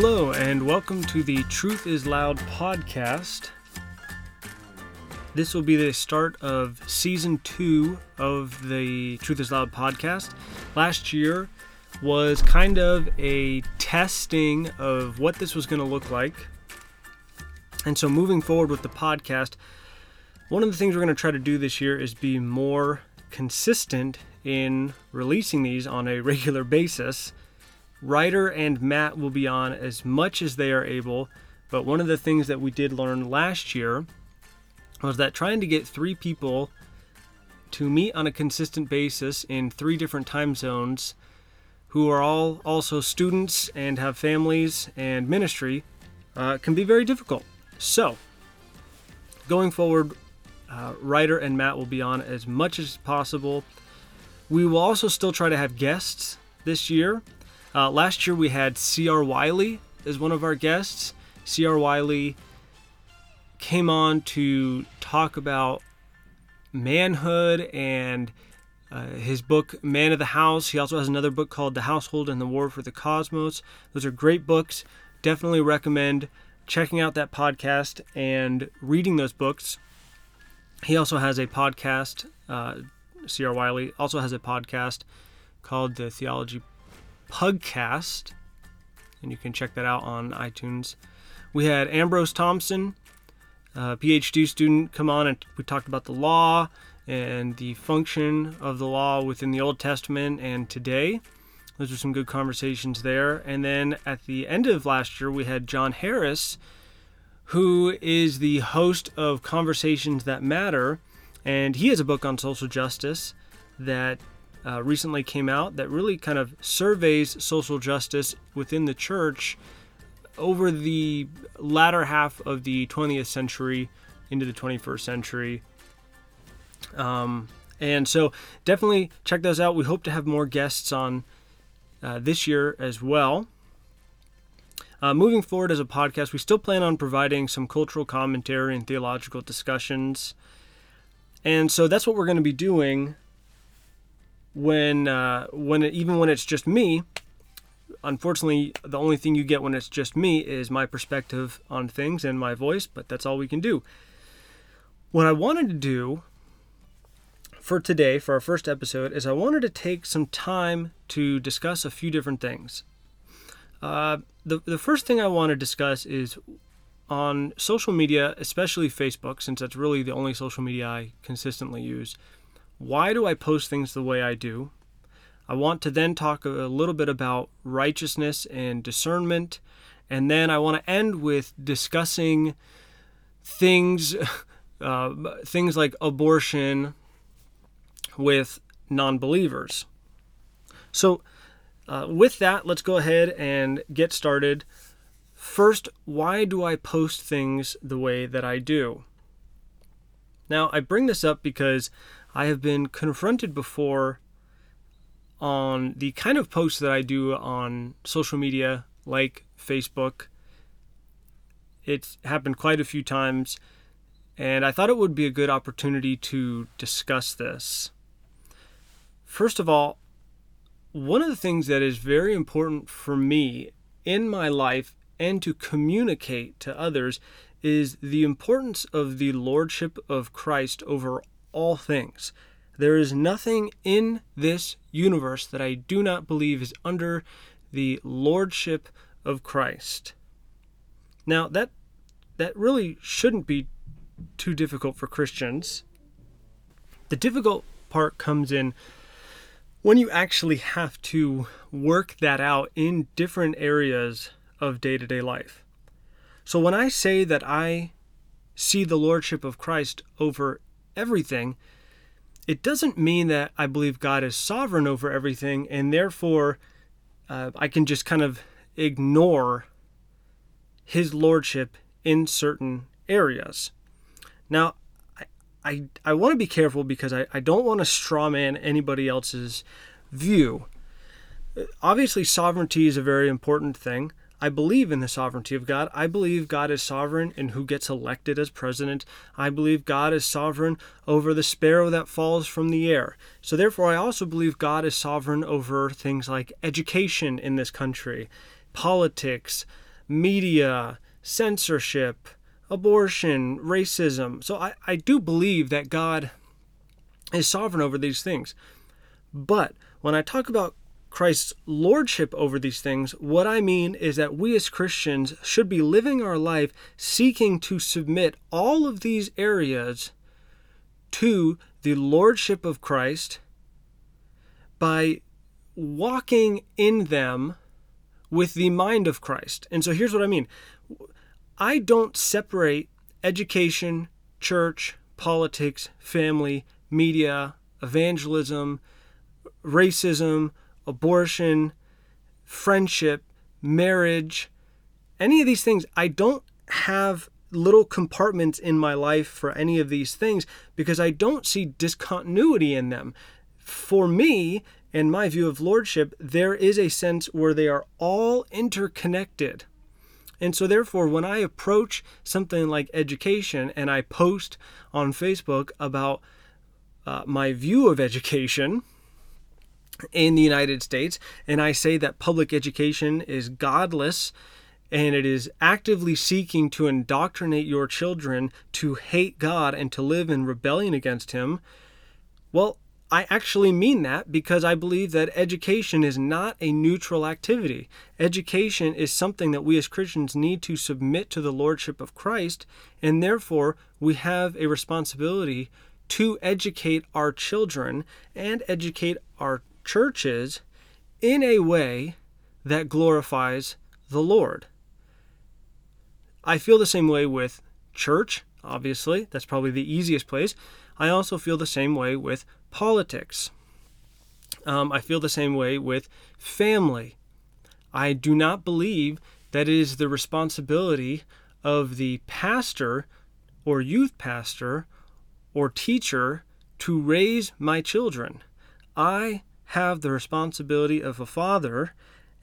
Hello, and welcome to the Truth is Loud podcast. This will be the start of season two of the Truth is Loud podcast. Last year was kind of a testing of what this was going to look like. And so, moving forward with the podcast, one of the things we're going to try to do this year is be more consistent in releasing these on a regular basis. Ryder and Matt will be on as much as they are able, but one of the things that we did learn last year was that trying to get three people to meet on a consistent basis in three different time zones who are all also students and have families and ministry uh, can be very difficult. So, going forward, uh, Ryder and Matt will be on as much as possible. We will also still try to have guests this year. Uh, last year we had C.R. Wiley as one of our guests. C.R. Wiley came on to talk about manhood and uh, his book Man of the House. He also has another book called The Household and the War for the Cosmos. Those are great books. Definitely recommend checking out that podcast and reading those books. He also has a podcast. Uh, C.R. Wiley also has a podcast called the Theology Pugcast, and you can check that out on iTunes. We had Ambrose Thompson, a PhD student, come on and we talked about the law and the function of the law within the Old Testament and today. Those were some good conversations there. And then at the end of last year, we had John Harris, who is the host of Conversations That Matter. And he has a book on social justice that uh, recently came out that really kind of surveys social justice within the church over the latter half of the 20th century into the 21st century. Um, and so definitely check those out. We hope to have more guests on uh, this year as well. Uh, moving forward as a podcast, we still plan on providing some cultural commentary and theological discussions. And so that's what we're going to be doing when uh, when it, even when it's just me. Unfortunately, the only thing you get when it's just me is my perspective on things and my voice, but that's all we can do. What I wanted to do for today, for our first episode, is I wanted to take some time to discuss a few different things. Uh, the, the first thing I want to discuss is on social media, especially Facebook, since that's really the only social media I consistently use. Why do I post things the way I do? I want to then talk a little bit about righteousness and discernment, and then I want to end with discussing things, uh, things like abortion with non-believers. So, uh, with that, let's go ahead and get started. First, why do I post things the way that I do? Now, I bring this up because I have been confronted before on the kind of posts that I do on social media like Facebook. It's happened quite a few times, and I thought it would be a good opportunity to discuss this. First of all, one of the things that is very important for me in my life and to communicate to others is the importance of the lordship of Christ over all things. There is nothing in this universe that I do not believe is under the lordship of Christ. Now that that really shouldn't be too difficult for Christians. The difficult part comes in when you actually have to work that out in different areas of day-to-day life. So when I say that I see the lordship of Christ over everything, it doesn't mean that I believe God is sovereign over everything and therefore uh, I can just kind of ignore his lordship in certain areas. Now, I, I, I want to be careful because I, I don't want to strawman anybody else's view. Obviously, sovereignty is a very important thing. I believe in the sovereignty of God. I believe God is sovereign in who gets elected as president. I believe God is sovereign over the sparrow that falls from the air. So, therefore, I also believe God is sovereign over things like education in this country, politics, media, censorship, abortion, racism. So I, I do believe that God is sovereign over these things. But when I talk about Christ's lordship over these things, what I mean is that we as Christians should be living our life seeking to submit all of these areas to the lordship of Christ by walking in them with the mind of Christ. And so here's what I mean I don't separate education, church, politics, family, media, evangelism, racism, abortion, friendship, marriage, any of these things. I don't have little compartments in my life for any of these things because I don't see discontinuity in them. For me, in my view of lordship, there is a sense where they are all interconnected. And so, therefore, when I approach something like education and I post on Facebook about uh, my view of education in the United States, and I say that public education is godless and it is actively seeking to indoctrinate your children to hate God and to live in rebellion against Him, well, I actually mean that because I believe that education is not a neutral activity. Education is something that we as Christians need to submit to the Lordship of Christ, and therefore we have a responsibility to educate our children and educate our churches in a way that glorifies the Lord. I feel the same way with church, obviously. That's probably the easiest place. I also feel the same way with politics. Um, I feel the same way with family. I do not believe that it is the responsibility of the pastor or youth pastor or teacher to raise my children. I have the responsibility of a father,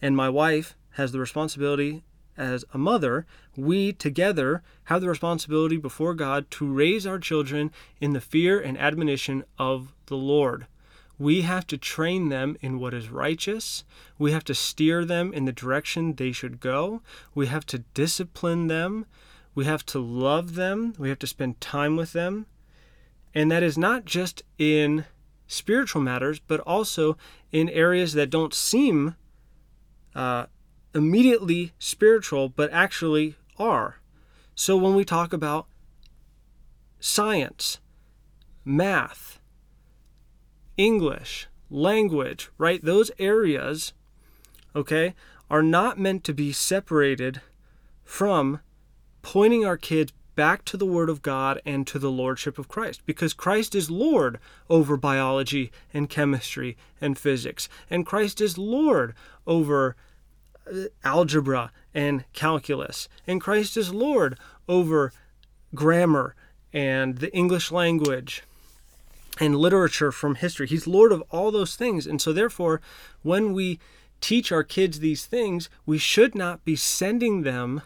and my wife has the responsibility as a mother, we together have the responsibility before God to raise our children in the fear and admonition of the Lord. We have to train them in what is righteous. We have to steer them in the direction they should go. We have to discipline them. We have to love them. We have to spend time with them. And that is not just in spiritual matters, but also in areas that don't seem uh, immediately spiritual, but actually are. So when we talk about science, math, English, language, right, those areas, okay, are not meant to be separated from pointing our kids back to the Word of God and to the Lordship of Christ, because Christ is Lord over biology and chemistry and physics, and Christ is Lord over uh, algebra and calculus. And Christ is Lord over grammar and the English language and literature from history. He's Lord of all those things. And so, therefore, when we teach our kids these things, we should not be sending them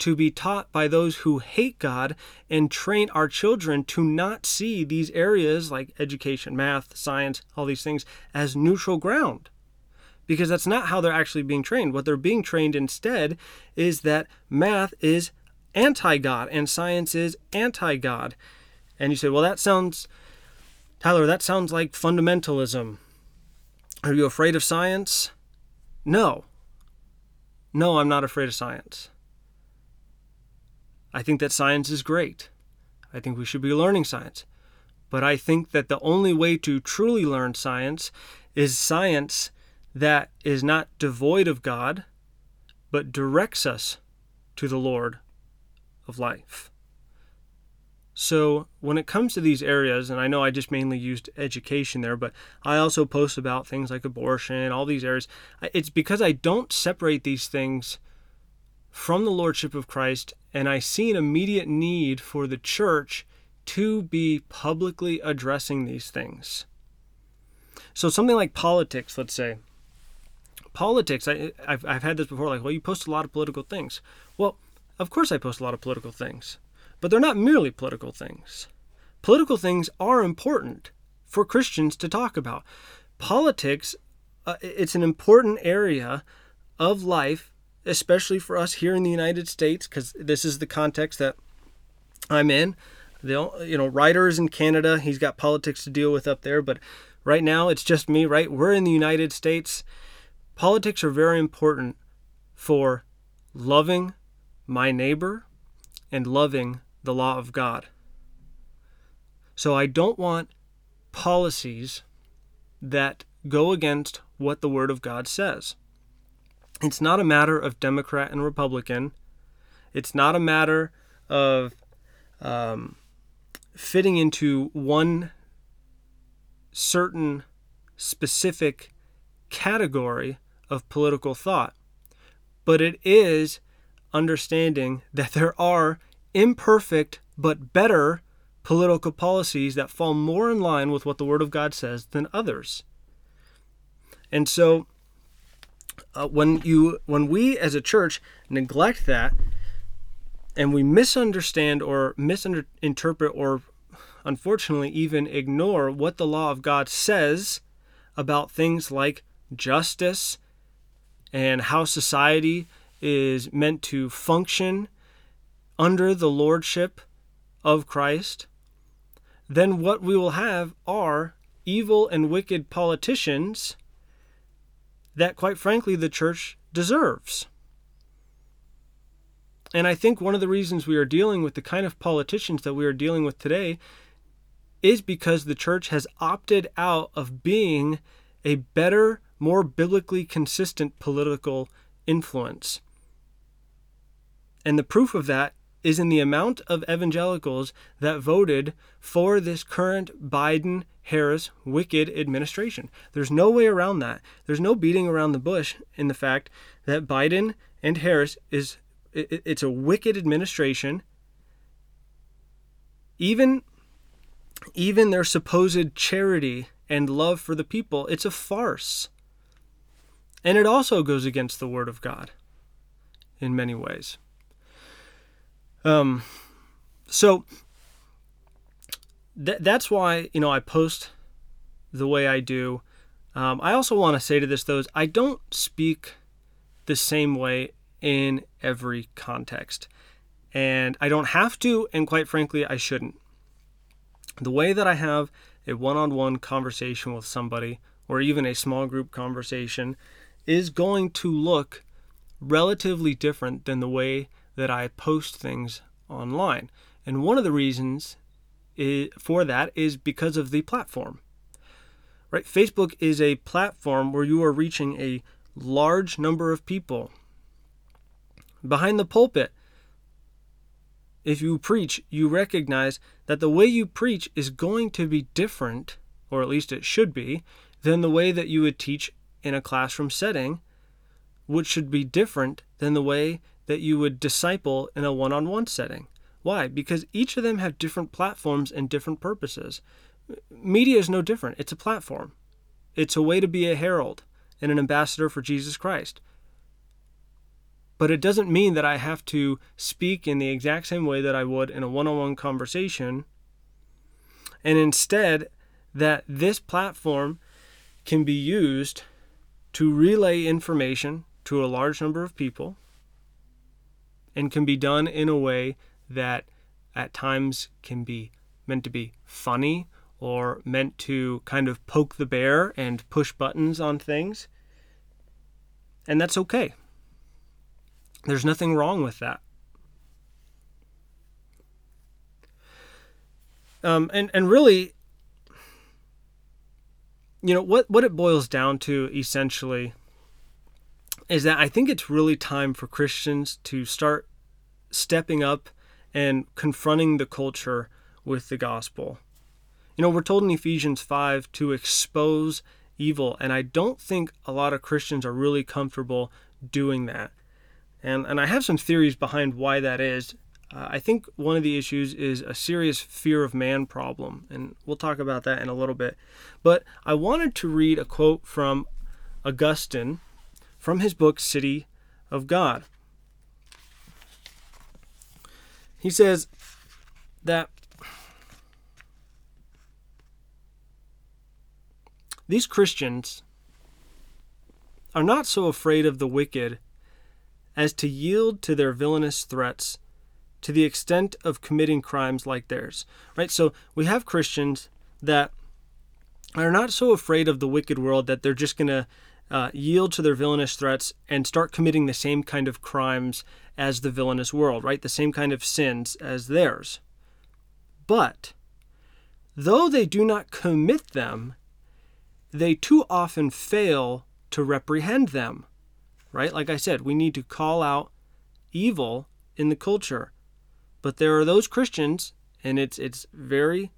to be taught by those who hate God and train our children to not see these areas like education, math, science, all these things as neutral ground because that's not how they're actually being trained. What they're being trained instead is that math is anti God and science is anti God. And you say, well, that sounds, Tyler, that sounds like fundamentalism. Are you afraid of science? No. No, I'm not afraid of science. I think that science is great. I think we should be learning science. But I think that the only way to truly learn science is science that is not devoid of God, but directs us to the Lord of life. So, when it comes to these areas, and I know I just mainly used education there, but I also post about things like abortion, all these areas, it's because I don't separate these things from the Lordship of Christ, and I see an immediate need for the church to be publicly addressing these things. So, something like politics, let's say, politics, I, I've, I've had this before, like, well, you post a lot of political things. Well, of course I post a lot of political things, but they're not merely political things. Political things are important for Christians to talk about. Politics, uh, it's an important area of life especially for us here in the United States, because this is the context that I'm in. The you know Ryder is in Canada. He's got politics to deal with up there, but right now it's just me. Right, we're in the United States. Politics are very important for loving my neighbor and loving the law of God. So I don't want policies that go against what the Word of God says. It's not a matter of Democrat and Republican. It's not a matter of um, fitting into one certain specific category of political thought. But it is understanding that there are imperfect but better political policies that fall more in line with what the Word of God says than others. And so uh, when you when we as a church neglect that and we misunderstand or misinterpret or unfortunately even ignore what the law of God says about things like justice and how society is meant to function under the lordship of Christ, then what we will have are evil and wicked politicians that, quite frankly, the church deserves. And I think one of the reasons we are dealing with the kind of politicians that we are dealing with today is because the church has opted out of being a better, more biblically consistent political influence. And the proof of that is in the amount of evangelicals that voted for this current Biden Harris wicked administration. There's no way around that. There's no beating around the bush in the fact that Biden and Harris is it's a wicked administration. Even even their supposed charity and love for the people, it's a farce. And it also goes against the word of God in many ways. Um, so th- that's why you know I post the way I do. Um, I also want to say to this though is I don't speak the same way in every context, and I don't have to, and quite frankly, I shouldn't. The way that I have a one-on-one conversation with somebody, or even a small group conversation, is going to look relatively different than the way that I post things online. And one of the reasons for that is because of the platform. Right? Facebook is a platform where you are reaching a large number of people. Behind the pulpit, if you preach, you recognize that the way you preach is going to be different, or at least it should be, than the way that you would teach in a classroom setting, which should be different than the way that you would disciple in a one on one setting. Why? Because each of them have different platforms and different purposes. Media is no different, it's a platform, it's a way to be a herald and an ambassador for Jesus Christ. But it doesn't mean that I have to speak in the exact same way that I would in a one on one conversation. And instead, that this platform can be used to relay information to a large number of people and can be done in a way that at times can be meant to be funny or meant to kind of poke the bear and push buttons on things. And that's okay. There's nothing wrong with that. Um, and, and really, you know, what, what it boils down to essentially is that I think it's really time for Christians to start stepping up and confronting the culture with the gospel. You know, we're told in Ephesians 5 to expose evil, and I don't think a lot of Christians are really comfortable doing that. And, and I have some theories behind why that is. Uh, I think one of the issues is a serious fear of man problem, and we'll talk about that in a little bit. But I wanted to read a quote from Augustine from his book City of God. He says that these Christians are not so afraid of the wicked as to yield to their villainous threats to the extent of committing crimes like theirs. Right? So we have Christians that are not so afraid of the wicked world that they're just going to uh, yield to their villainous threats and start committing the same kind of crimes as the villainous world, right? The same kind of sins as theirs. But though they do not commit them, they too often fail to reprehend them, right? Like I said, we need to call out evil in the culture. But there are those Christians, and it's it's very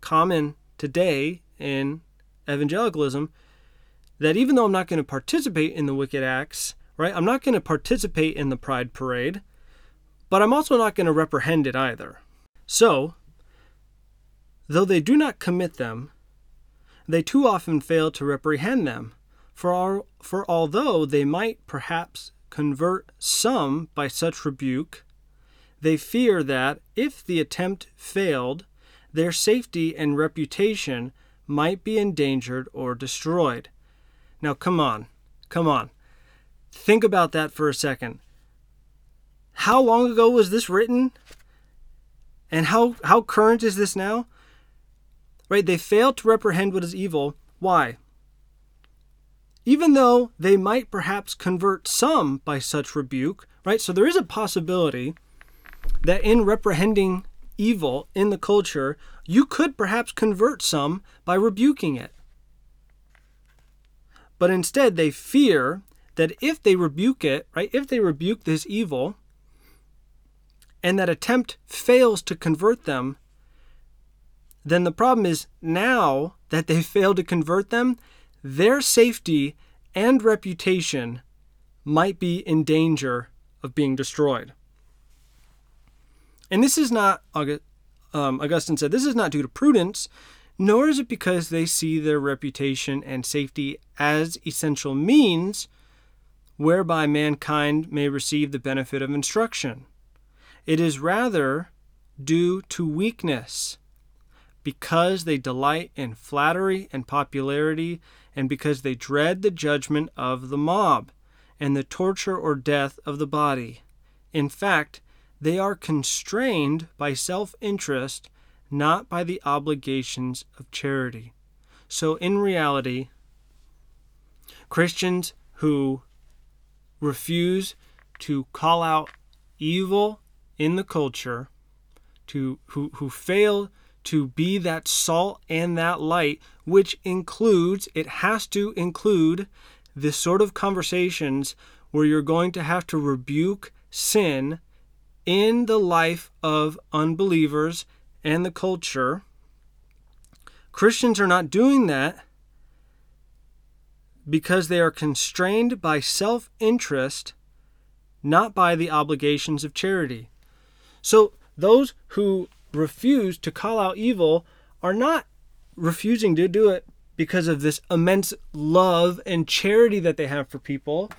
common today in evangelicalism that even though I'm not going to participate in the wicked acts, right? I'm not going to participate in the pride parade, but I'm also not going to reprehend it either. So, though they do not commit them, they too often fail to reprehend them. For, our, for although they might perhaps convert some by such rebuke, they fear that, if the attempt failed, their safety and reputation might be endangered or destroyed. Now, come on, come on. Think about that for a second. How long ago was this written? And how, how current is this now? Right? They fail to reprehend what is evil. Why? Even though they might perhaps convert some by such rebuke, right? So there is a possibility that in reprehending evil in the culture, you could perhaps convert some by rebuking it. But instead, they fear that if they rebuke it, right, if they rebuke this evil, and that attempt fails to convert them, then the problem is now that they fail to convert them, their safety and reputation might be in danger of being destroyed. And this is not, um, Augustine said, this is not due to prudence, nor is it because they see their reputation and safety as essential means whereby mankind may receive the benefit of instruction. It is rather due to weakness, because they delight in flattery and popularity, and because they dread the judgment of the mob and the torture or death of the body. In fact, they are constrained by self interest, not by the obligations of charity. So, in reality, Christians who refuse to call out evil in the culture, to who, who fail to be that salt and that light, which includes, it has to include this sort of conversations where you're going to have to rebuke sin in the life of unbelievers and the culture. Christians are not doing that because they are constrained by self interest, not by the obligations of charity. So, those who refuse to call out evil are not refusing to do it because of this immense love and charity that they have for people.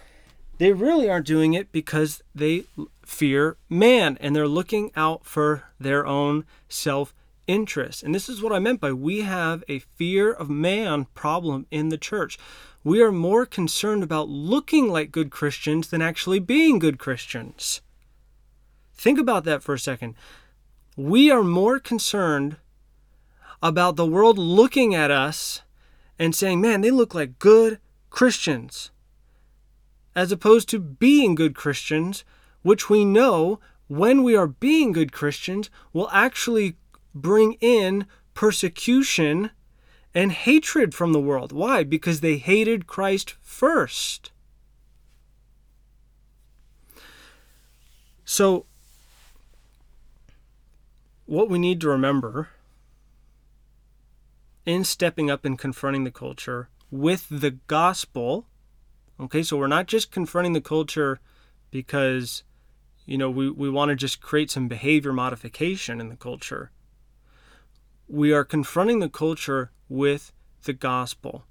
They really aren't doing it because they fear man and they're looking out for their own self interest. And this is what I meant by we have a fear of man problem in the church. We are more concerned about looking like good Christians than actually being good Christians. Think about that for a second. We are more concerned about the world looking at us and saying, man, they look like good Christians as opposed to being good Christians, which we know when we are being good Christians will actually bring in persecution and hatred from the world. Why? Because they hated Christ first. So, what we need to remember in stepping up and confronting the culture with the gospel Okay, so we're not just confronting the culture because, you know, we, we want to just create some behavior modification in the culture. We are confronting the culture with the gospel.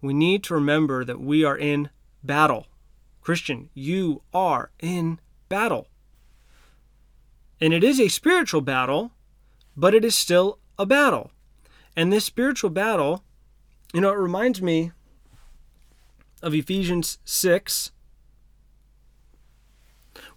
We need to remember that we are in battle. Christian, you are in battle. And it is a spiritual battle, but it is still a battle. And this spiritual battle, you know, it reminds me of Ephesians 6,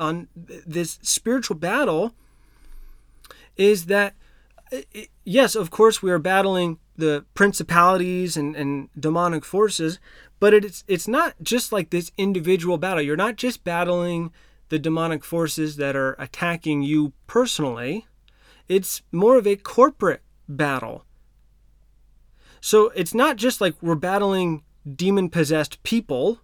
on this spiritual battle is that yes, of course we are battling the principalities and, and demonic forces, but it's it's not just like this individual battle. You're not just battling the demonic forces that are attacking you personally. It's more of a corporate battle. So it's not just like we're battling demon possessed people,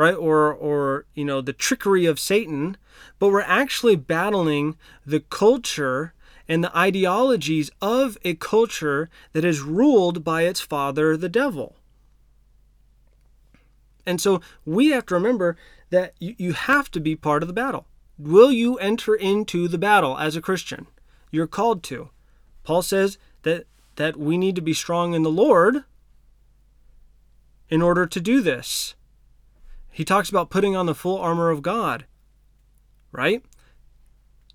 right? Or or you know, the trickery of Satan, but we're actually battling the culture and the ideologies of a culture that is ruled by its father, the devil. And so we have to remember that you, you have to be part of the battle. Will you enter into the battle as a Christian? You're called to. Paul says that that we need to be strong in the Lord in order to do this. He talks about putting on the full armor of God, right?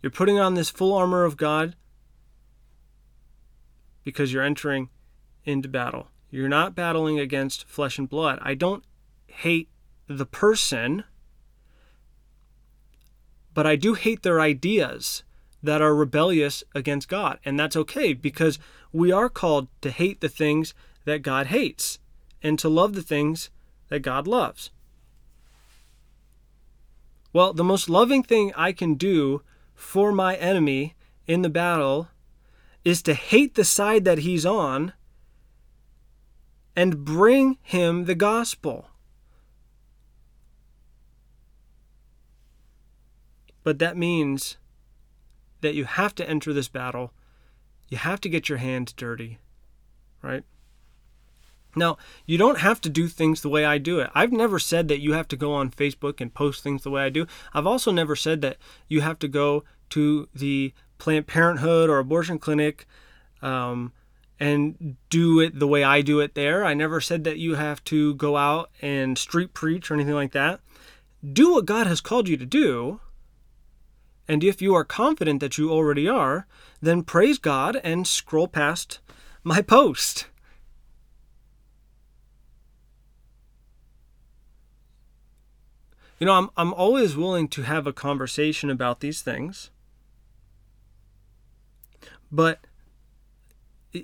You're putting on this full armor of God because you're entering into battle. You're not battling against flesh and blood. I don't hate the person, but I do hate their ideas that are rebellious against God. And that's okay because we are called to hate the things that God hates and to love the things that God loves. Well, the most loving thing I can do for my enemy in the battle is to hate the side that he's on and bring him the gospel. But that means that you have to enter this battle. You have to get your hands dirty, right? Now, you don't have to do things the way I do it. I've never said that you have to go on Facebook and post things the way I do. I've also never said that you have to go to the Planned Parenthood or abortion clinic um, and do it the way I do it there. I never said that you have to go out and street preach or anything like that. Do what God has called you to do, and if you are confident that you already are, then praise God and scroll past my post. You know, I'm, I'm always willing to have a conversation about these things. But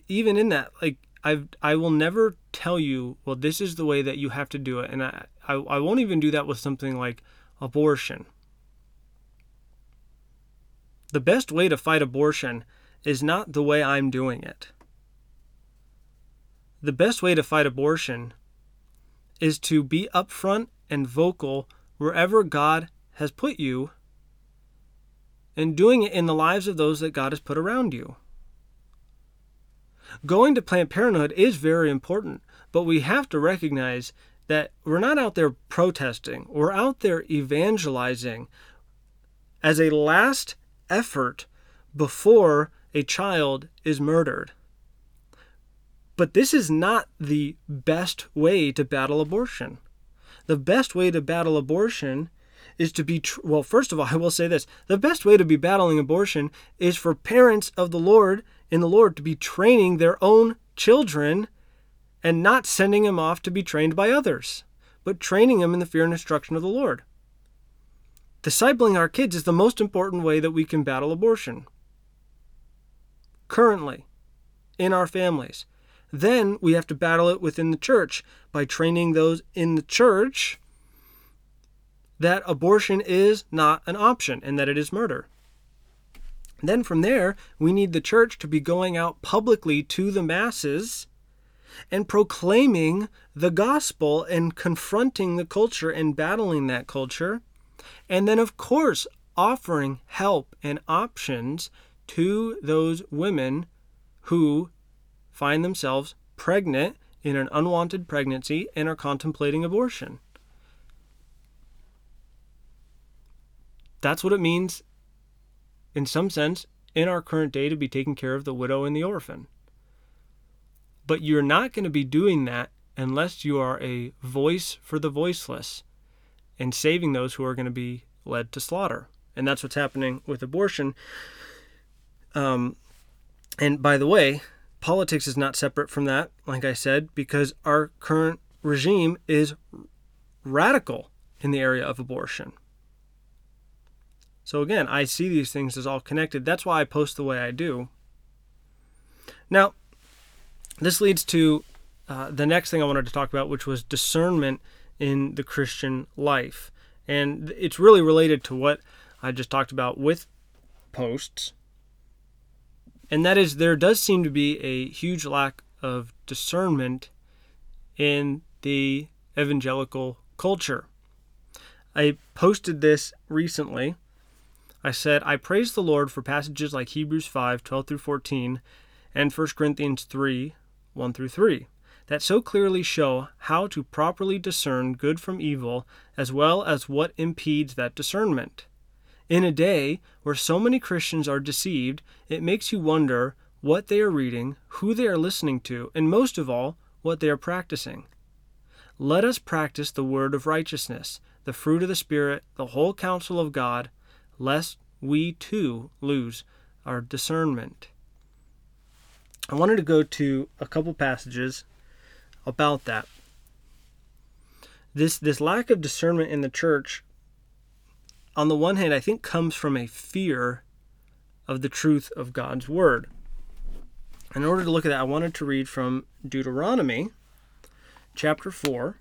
even in that, like, I've, I will never tell you, well, this is the way that you have to do it. And I, I, I won't even do that with something like abortion the best way to fight abortion is not the way I'm doing it. The best way to fight abortion is to be upfront and vocal wherever God has put you and doing it in the lives of those that God has put around you. Going to Planned Parenthood is very important, but we have to recognize that we're not out there protesting, we're out there evangelizing as a last effort before a child is murdered. But this is not the best way to battle abortion. The best way to battle abortion is to be, tr- well, first of all, I will say this the best way to be battling abortion is for parents of the Lord in the Lord to be training their own children and not sending them off to be trained by others, but training them in the fear and instruction of the Lord. Discipling our kids is the most important way that we can battle abortion. Currently, in our families. Then we have to battle it within the church by training those in the church that abortion is not an option and that it is murder. Then from there, we need the church to be going out publicly to the masses and proclaiming the gospel and confronting the culture and battling that culture and then, of course, offering help and options to those women who find themselves pregnant in an unwanted pregnancy and are contemplating abortion. that's what it means, in some sense, in our current day to be taking care of the widow and the orphan. But you're not going to be doing that unless you are a voice for the voiceless and saving those who are going to be led to slaughter. And that's what's happening with abortion. Um, and by the way, politics is not separate from that, like I said, because our current regime is radical in the area of abortion. So again, I see these things as all connected. That's why I post the way I do. Now, this leads to uh, the next thing I wanted to talk about, which was discernment in the Christian life. And it's really related to what I just talked about with posts. And that is, there does seem to be a huge lack of discernment in the evangelical culture. I posted this recently. I said, I praise the Lord for passages like Hebrews 5 12 through 14 and 1 Corinthians 3 1 through 3 that so clearly show how to properly discern good from evil as well as what impedes that discernment. In a day where so many Christians are deceived, it makes you wonder what they are reading, who they are listening to, and most of all, what they are practicing. Let us practice the word of righteousness, the fruit of the Spirit, the whole counsel of God, lest we too lose our discernment. I wanted to go to a couple passages about that. This this lack of discernment in the church on the one hand I think comes from a fear of the truth of God's word. In order to look at that, I wanted to read from Deuteronomy chapter 4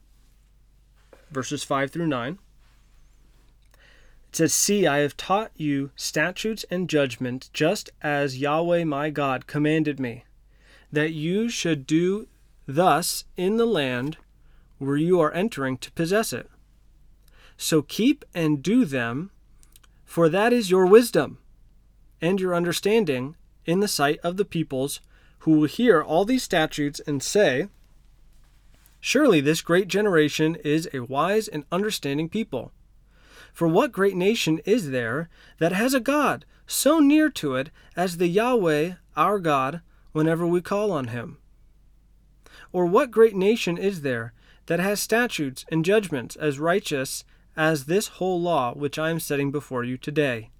verses 5 through 9. It says, See, I have taught you statutes and judgments, just as Yahweh my God commanded me, that you should do thus in the land where you are entering to possess it. So keep and do them, for that is your wisdom and your understanding in the sight of the peoples who will hear all these statutes and say, Surely this great generation is a wise and understanding people. For what great nation is there that has a God so near to it as the Yahweh our God whenever we call on him? Or what great nation is there that has statutes and judgments as righteous as this whole law which I am setting before you today?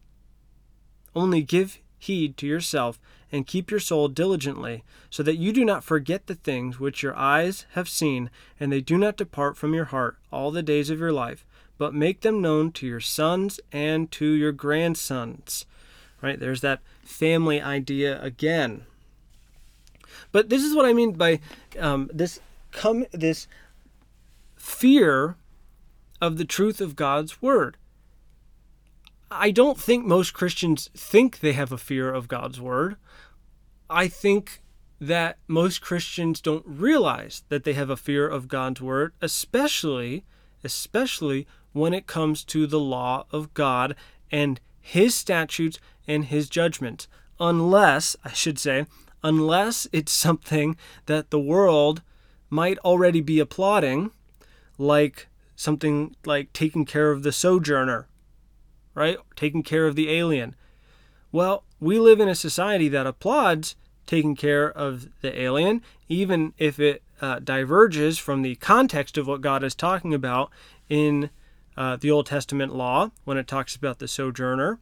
Only give heed to yourself and keep your soul diligently, so that you do not forget the things which your eyes have seen, and they do not depart from your heart all the days of your life, but make them known to your sons and to your grandsons. Right? There's that family idea again. But this is what I mean by um, this come this fear of the truth of God's word. I don't think most Christians think they have a fear of God's word. I think that most Christians don't realize that they have a fear of God's word, especially especially when it comes to the law of God and his statutes and his judgments. Unless, I should say, unless it's something that the world might already be applauding, like something like taking care of the sojourner, right? Taking care of the alien. Well, we live in a society that applauds taking care of the alien, even if it uh, diverges from the context of what God is talking about in uh, the Old Testament law when it talks about the sojourner.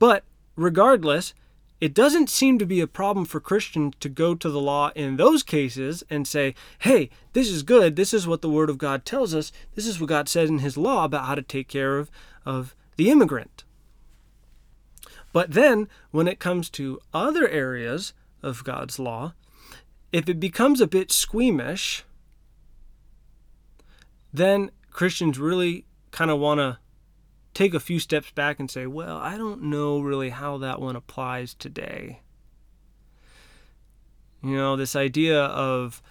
But regardless, it doesn't seem to be a problem for Christians to go to the law in those cases and say, hey, this is good. This is what the Word of God tells us. This is what God says in His law about how to take care of, of the immigrant. But then, when it comes to other areas of God's law, if it becomes a bit squeamish, then Christians really kind of want to take a few steps back and say, well, I don't know really how that one applies today. You know, this idea of,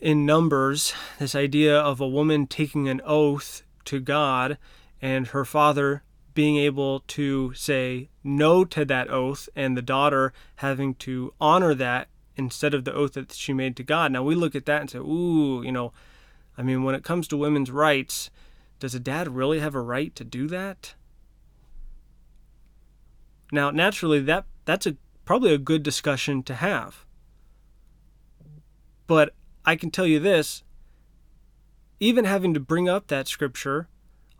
in Numbers, this idea of a woman taking an oath to God and her father being able to say no to that oath and the daughter having to honor that instead of the oath that she made to God. Now we look at that and say, ooh, you know, I mean, when it comes to women's rights, does a dad really have a right to do that? Now, naturally, that that's a probably a good discussion to have. But I can tell you this even having to bring up that scripture,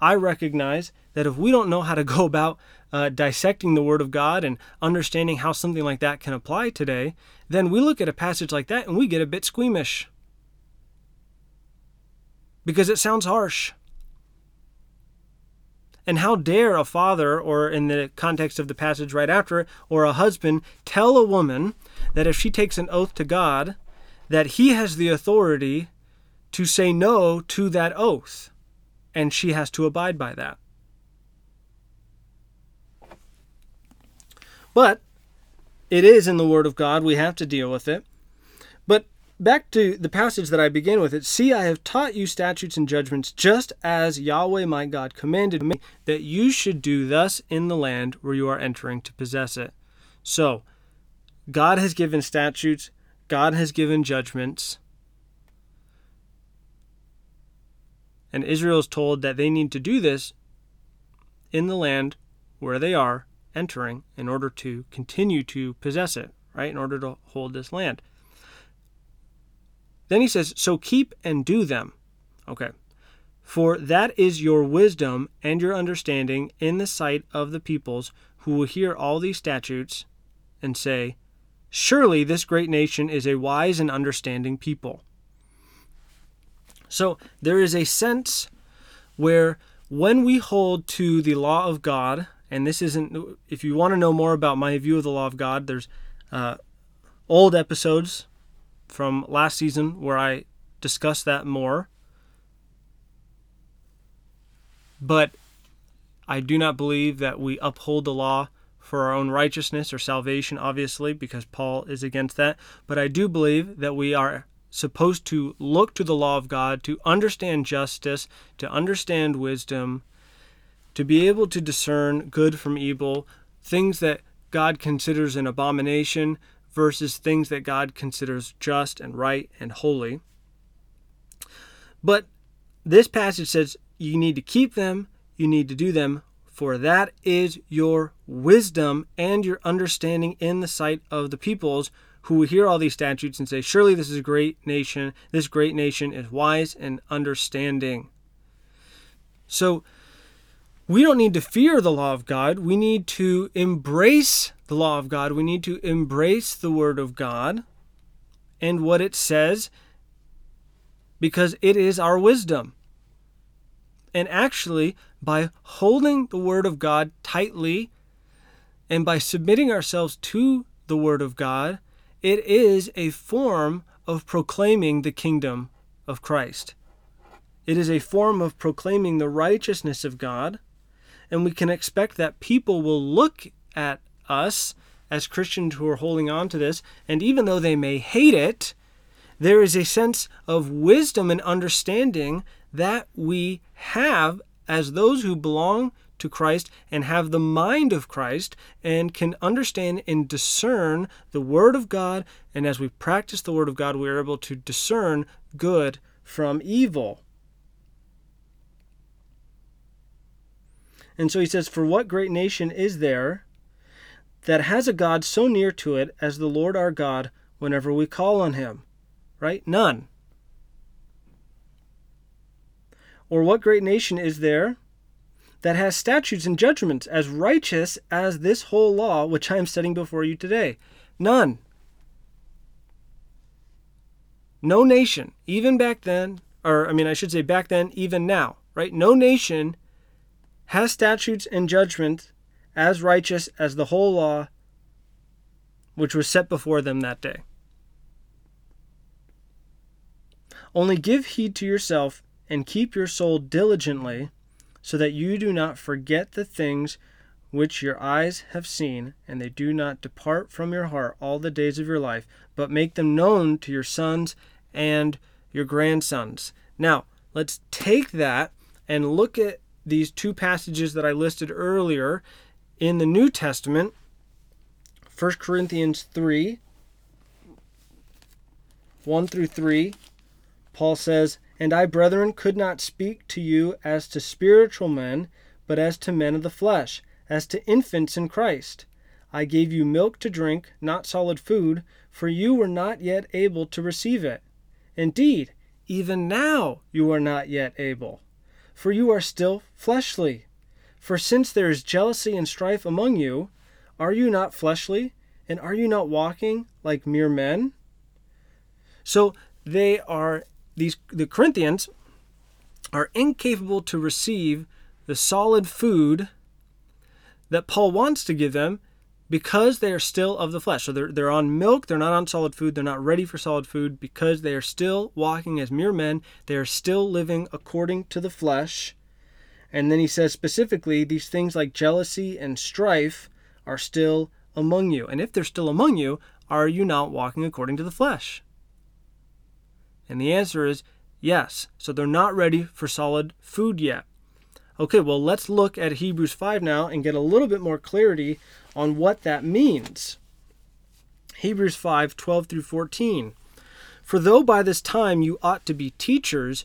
I recognize that if we don't know how to go about uh, dissecting the Word of God and understanding how something like that can apply today, then we look at a passage like that and we get a bit squeamish because it sounds harsh. And how dare a father, or in the context of the passage right after or a husband tell a woman that if she takes an oath to God, that he has the authority to say no to that oath, and she has to abide by that. But it is in the Word of God, we have to deal with it. Back to the passage that I began with it See, I have taught you statutes and judgments, just as Yahweh my God commanded me that you should do thus in the land where you are entering to possess it. So, God has given statutes, God has given judgments. And Israel is told that they need to do this in the land where they are entering in order to continue to possess it, right? In order to hold this land. Then he says, So keep and do them. Okay. For that is your wisdom and your understanding in the sight of the peoples who will hear all these statutes and say, Surely this great nation is a wise and understanding people. So there is a sense where when we hold to the law of God, and this isn't, if you want to know more about my view of the law of God, there's uh, old episodes from last season where I discussed that more. But I do not believe that we uphold the law for our own righteousness or salvation, obviously, because Paul is against that. But I do believe that we are supposed to look to the law of God to understand justice, to understand wisdom, to be able to discern good from evil, things that God considers an abomination versus things that God considers just and right and holy. But this passage says you need to keep them, you need to do them, for that is your wisdom and your understanding in the sight of the peoples who will hear all these statutes and say, Surely this is a great nation. This great nation is wise and understanding. So we don't need to fear the law of God. We need to embrace the law of God. We need to embrace the Word of God and what it says because it is our wisdom. And actually, by holding the Word of God tightly and by submitting ourselves to the Word of God, it is a form of proclaiming the kingdom of Christ. It is a form of proclaiming the righteousness of God, and we can expect that people will look at us as Christians who are holding on to this, and even though they may hate it, there is a sense of wisdom and understanding that we have as those who belong to Christ and have the mind of Christ and can understand and discern the Word of God. And as we practice the Word of God, we are able to discern good from evil. And so he says, For what great nation is there that has a God so near to it as the Lord our God whenever we call on him? Right? None. Or what great nation is there that has statutes and judgments as righteous as this whole law which I am setting before you today? None. No nation, even back then, or I mean, I should say back then, even now, right? No nation has statutes and judgments as righteous as the whole law which was set before them that day. Only give heed to yourself and keep your soul diligently so that you do not forget the things which your eyes have seen, and they do not depart from your heart all the days of your life, but make them known to your sons and your grandsons. Now, let's take that and look at these two passages that I listed earlier in the New Testament 1 Corinthians 3 1 through 3. Paul says, and I, brethren, could not speak to you as to spiritual men, but as to men of the flesh, as to infants in Christ. I gave you milk to drink, not solid food, for you were not yet able to receive it. Indeed, even now you are not yet able, for you are still fleshly. For since there is jealousy and strife among you, are you not fleshly, and are you not walking like mere men? So they are these the Corinthians are incapable to receive the solid food that Paul wants to give them because they are still of the flesh. So they're, they're on milk, they're not on solid food, they're not ready for solid food because they are still walking as mere men, they are still living according to the flesh. And then he says specifically, these things like jealousy and strife are still among you. And if they're still among you, are you not walking according to the flesh? And the answer is yes. So they're not ready for solid food yet. Okay, well, let's look at Hebrews 5 now and get a little bit more clarity on what that means. Hebrews 5 12 through 14. For though by this time you ought to be teachers,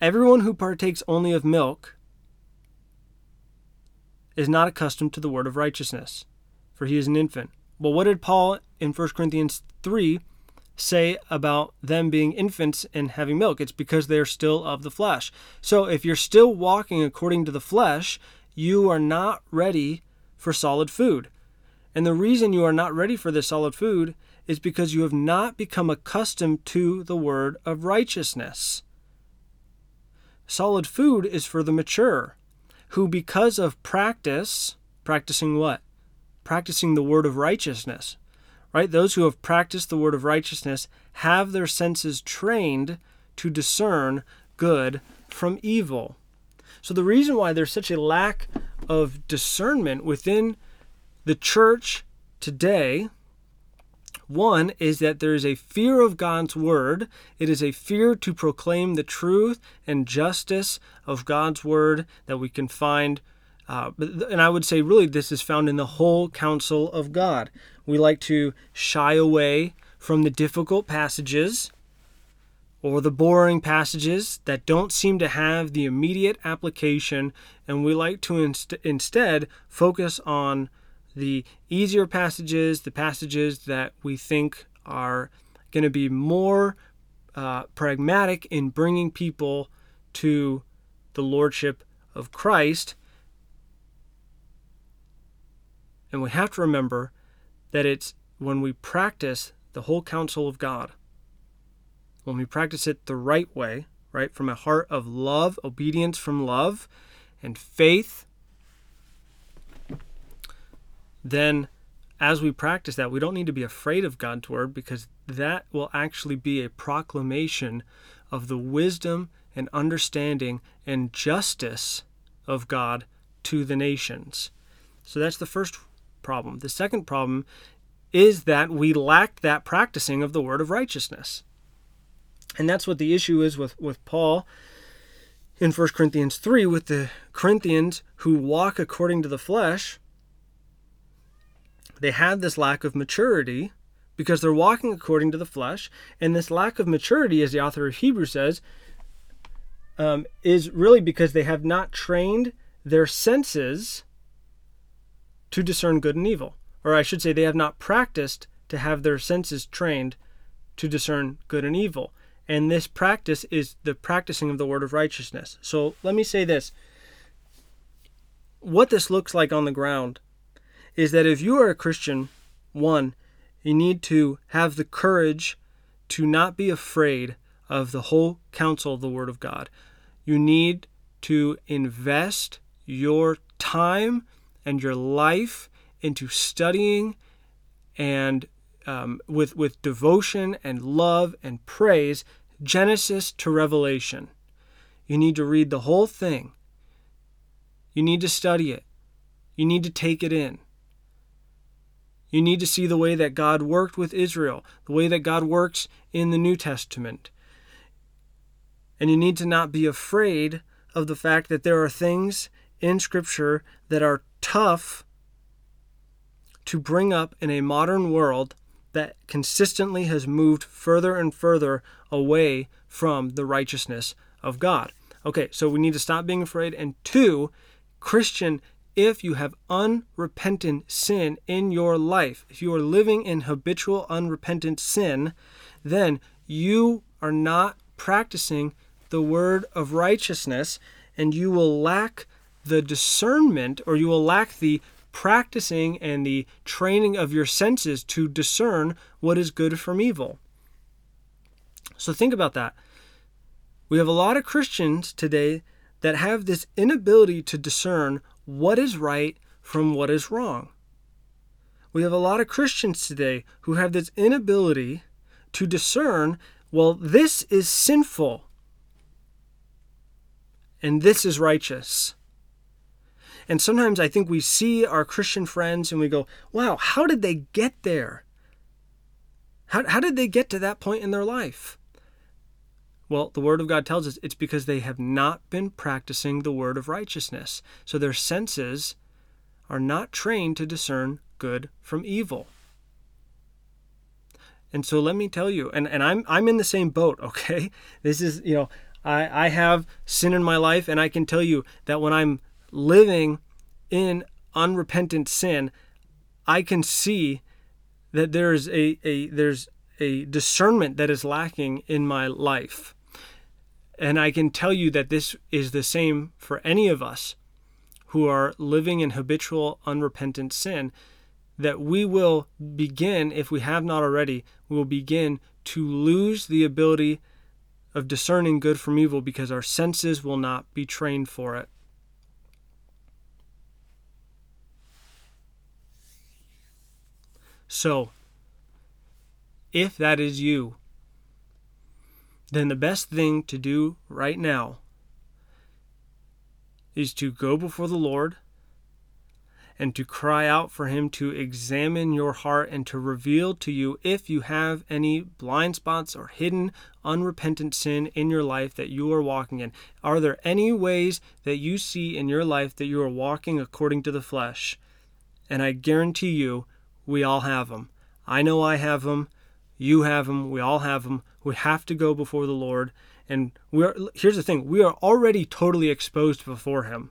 Everyone who partakes only of milk is not accustomed to the word of righteousness, for he is an infant. Well, what did Paul in 1 Corinthians 3 say about them being infants and having milk? It's because they are still of the flesh. So if you're still walking according to the flesh, you are not ready for solid food. And the reason you are not ready for this solid food is because you have not become accustomed to the word of righteousness. Solid food is for the mature, who, because of practice, practicing what? practicing the word of righteousness. Right? Those who have practiced the word of righteousness have their senses trained to discern good from evil. So the reason why there's such a lack of discernment within the church today one is that there is a fear of God's word. It is a fear to proclaim the truth and justice of God's word that we can find uh, and I would say, really, this is found in the whole counsel of God. We like to shy away from the difficult passages or the boring passages that don't seem to have the immediate application, and we like to inst- instead focus on the easier passages, the passages that we think are going to be more uh, pragmatic in bringing people to the Lordship of Christ And we have to remember that it's when we practice the whole counsel of God, when we practice it the right way, right, from a heart of love, obedience from love, and faith, then as we practice that, we don't need to be afraid of God's word because that will actually be a proclamation of the wisdom and understanding and justice of God to the nations. So that's the first problem. The second problem is that we lack that practicing of the word of righteousness. And that's what the issue is with, with Paul in 1 Corinthians 3 with the Corinthians who walk according to the flesh. They have this lack of maturity because they're walking according to the flesh. And this lack of maturity, as the author of Hebrews says, um, is really because they have not trained their senses to discern good and evil. Or I should say, they have not practiced to have their senses trained to discern good and evil. And this practice is the practicing of the word of righteousness. So let me say this. What this looks like on the ground is that if you are a Christian, one, you need to have the courage to not be afraid of the whole counsel of the Word of God. You need to invest your time and your life into studying and um, with with devotion and love and praise Genesis to Revelation. You need to read the whole thing. You need to study it. You need to take it in. You need to see the way that God worked with Israel, the way that God works in the New Testament. And you need to not be afraid of the fact that there are things in Scripture that are tough to bring up in a modern world that consistently has moved further and further away from the righteousness of God. Okay, so we need to stop being afraid. And two, Christian, if you have unrepentant sin in your life, if you are living in habitual unrepentant sin, then you are not practicing the word of righteousness and you will lack the discernment or you will lack the practicing and the training of your senses to discern what is good from evil. So think about that. We have a lot of Christians today that have this inability to discern what is right from what is wrong. We have a lot of Christians today who have this inability to discern, well, this is sinful and this is righteous. And sometimes I think we see our Christian friends and we go, wow, how did they get there? How, how did they get to that point in their life? Well, the Word of God tells us it's because they have not been practicing the Word of righteousness. So their senses are not trained to discern good from evil. And so let me tell you, and, and I'm I'm in the same boat, okay? This is, you know, I, I have sin in my life, and I can tell you that when I'm living in unrepentant sin, I can see that there's a, a there's a discernment that is lacking in my life. And I can tell you that this is the same for any of us who are living in habitual unrepentant sin that we will begin if we have not already we will begin to lose the ability of discerning good from evil because our senses will not be trained for it. So, if that is you, then the best thing to do right now is to go before the Lord and to cry out for Him to examine your heart and to reveal to you if you have any blind spots or hidden unrepentant sin in your life that you are walking in. Are there any ways that you see in your life that you are walking according to the flesh? And I guarantee you, we all have them. I know I have them. You have them. We all have them. We have to go before the Lord. And we're here's the thing: we are already totally exposed before Him.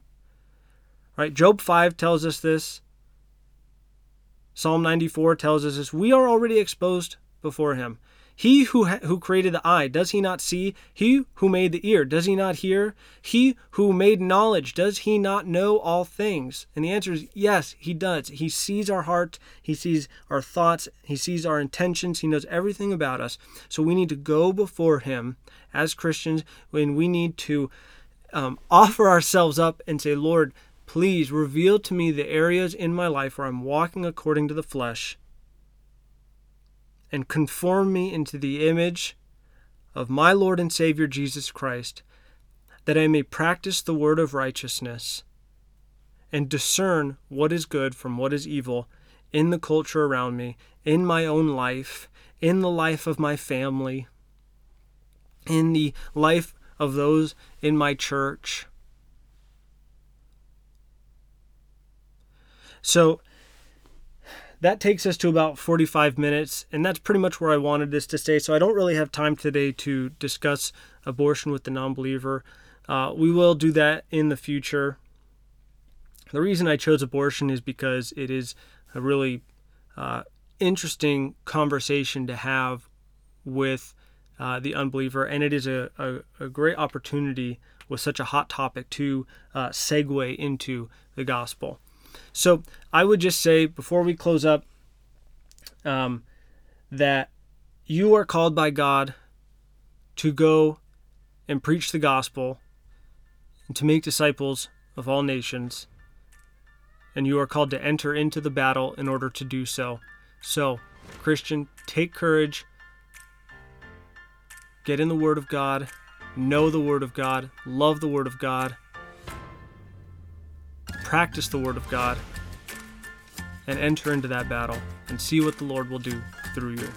Right? Job five tells us this. Psalm 94 tells us this. We are already exposed before Him. He who, ha- who created the eye, does he not see? He who made the ear, does he not hear? He who made knowledge, does he not know all things? And the answer is yes, he does. He sees our heart, he sees our thoughts, he sees our intentions, he knows everything about us. So we need to go before him as Christians when we need to um, offer ourselves up and say, Lord, please reveal to me the areas in my life where I'm walking according to the flesh and conform me into the image of my Lord and Savior Jesus Christ, that I may practice the word of righteousness and discern what is good from what is evil in the culture around me, in my own life, in the life of my family, in the life of those in my church. So, that takes us to about 45 minutes, and that's pretty much where I wanted this to stay. So I don't really have time today to discuss abortion with the non believer. Uh, we will do that in the future. The reason I chose abortion is because it is a really uh, interesting conversation to have with uh, the unbeliever, and it is a, a, a, great opportunity with such a hot topic to uh, segue into the gospel. So I would just say before we close up um, that you are called by God to go and preach the gospel and to make disciples of all nations. And you are called to enter into the battle in order to do so. So, Christian, take courage, get in the Word of God, know the Word of God, love the Word of God practice the Word of God, and enter into that battle and see what the Lord will do through you.